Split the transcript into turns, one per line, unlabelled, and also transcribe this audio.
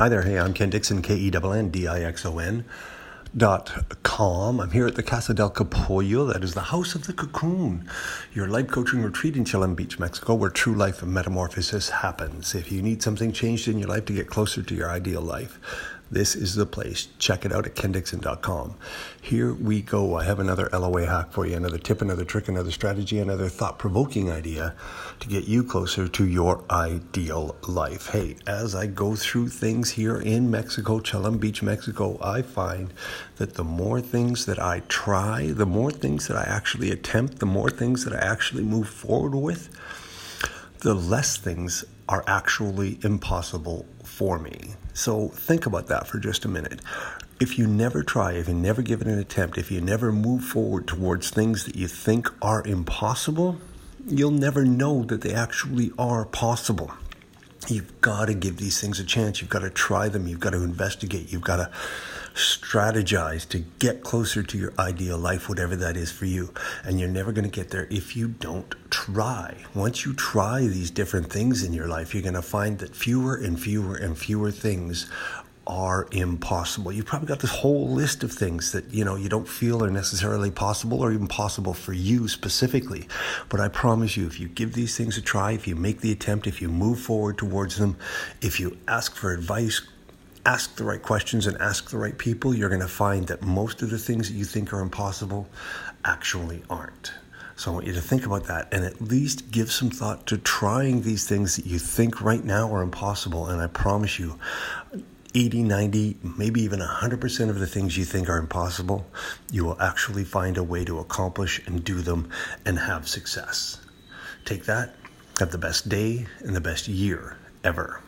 Hi there. Hey, I'm Ken Dixon, K E N D I X O N dot com. I'm here at the Casa del Capullo. That is the House of the Cocoon, your life coaching retreat in Chelem Beach, Mexico, where true life metamorphosis happens. If you need something changed in your life to get closer to your ideal life, this is the place. Check it out at kendixon.com. Here we go. I have another LOA hack for you, another tip, another trick, another strategy, another thought provoking idea to get you closer to your ideal life. Hey, as I go through things here in Mexico, Chelem Beach, Mexico, I find that the more things that I try, the more things that I actually attempt, the more things that I actually move forward with, the less things are actually impossible for me. So think about that for just a minute. If you never try, if you never give it an attempt, if you never move forward towards things that you think are impossible, you'll never know that they actually are possible. You've got to give these things a chance. You've got to try them. You've got to investigate. You've got to strategize to get closer to your ideal life, whatever that is for you. And you're never going to get there if you don't try. Once you try these different things in your life, you're going to find that fewer and fewer and fewer things are impossible. You've probably got this whole list of things that you know you don't feel are necessarily possible or even possible for you specifically. But I promise you, if you give these things a try, if you make the attempt, if you move forward towards them, if you ask for advice, ask the right questions and ask the right people, you're going to find that most of the things that you think are impossible actually aren't. So I want you to think about that and at least give some thought to trying these things that you think right now are impossible. And I promise you, 80, 90, maybe even 100% of the things you think are impossible, you will actually find a way to accomplish and do them and have success. Take that, have the best day and the best year ever.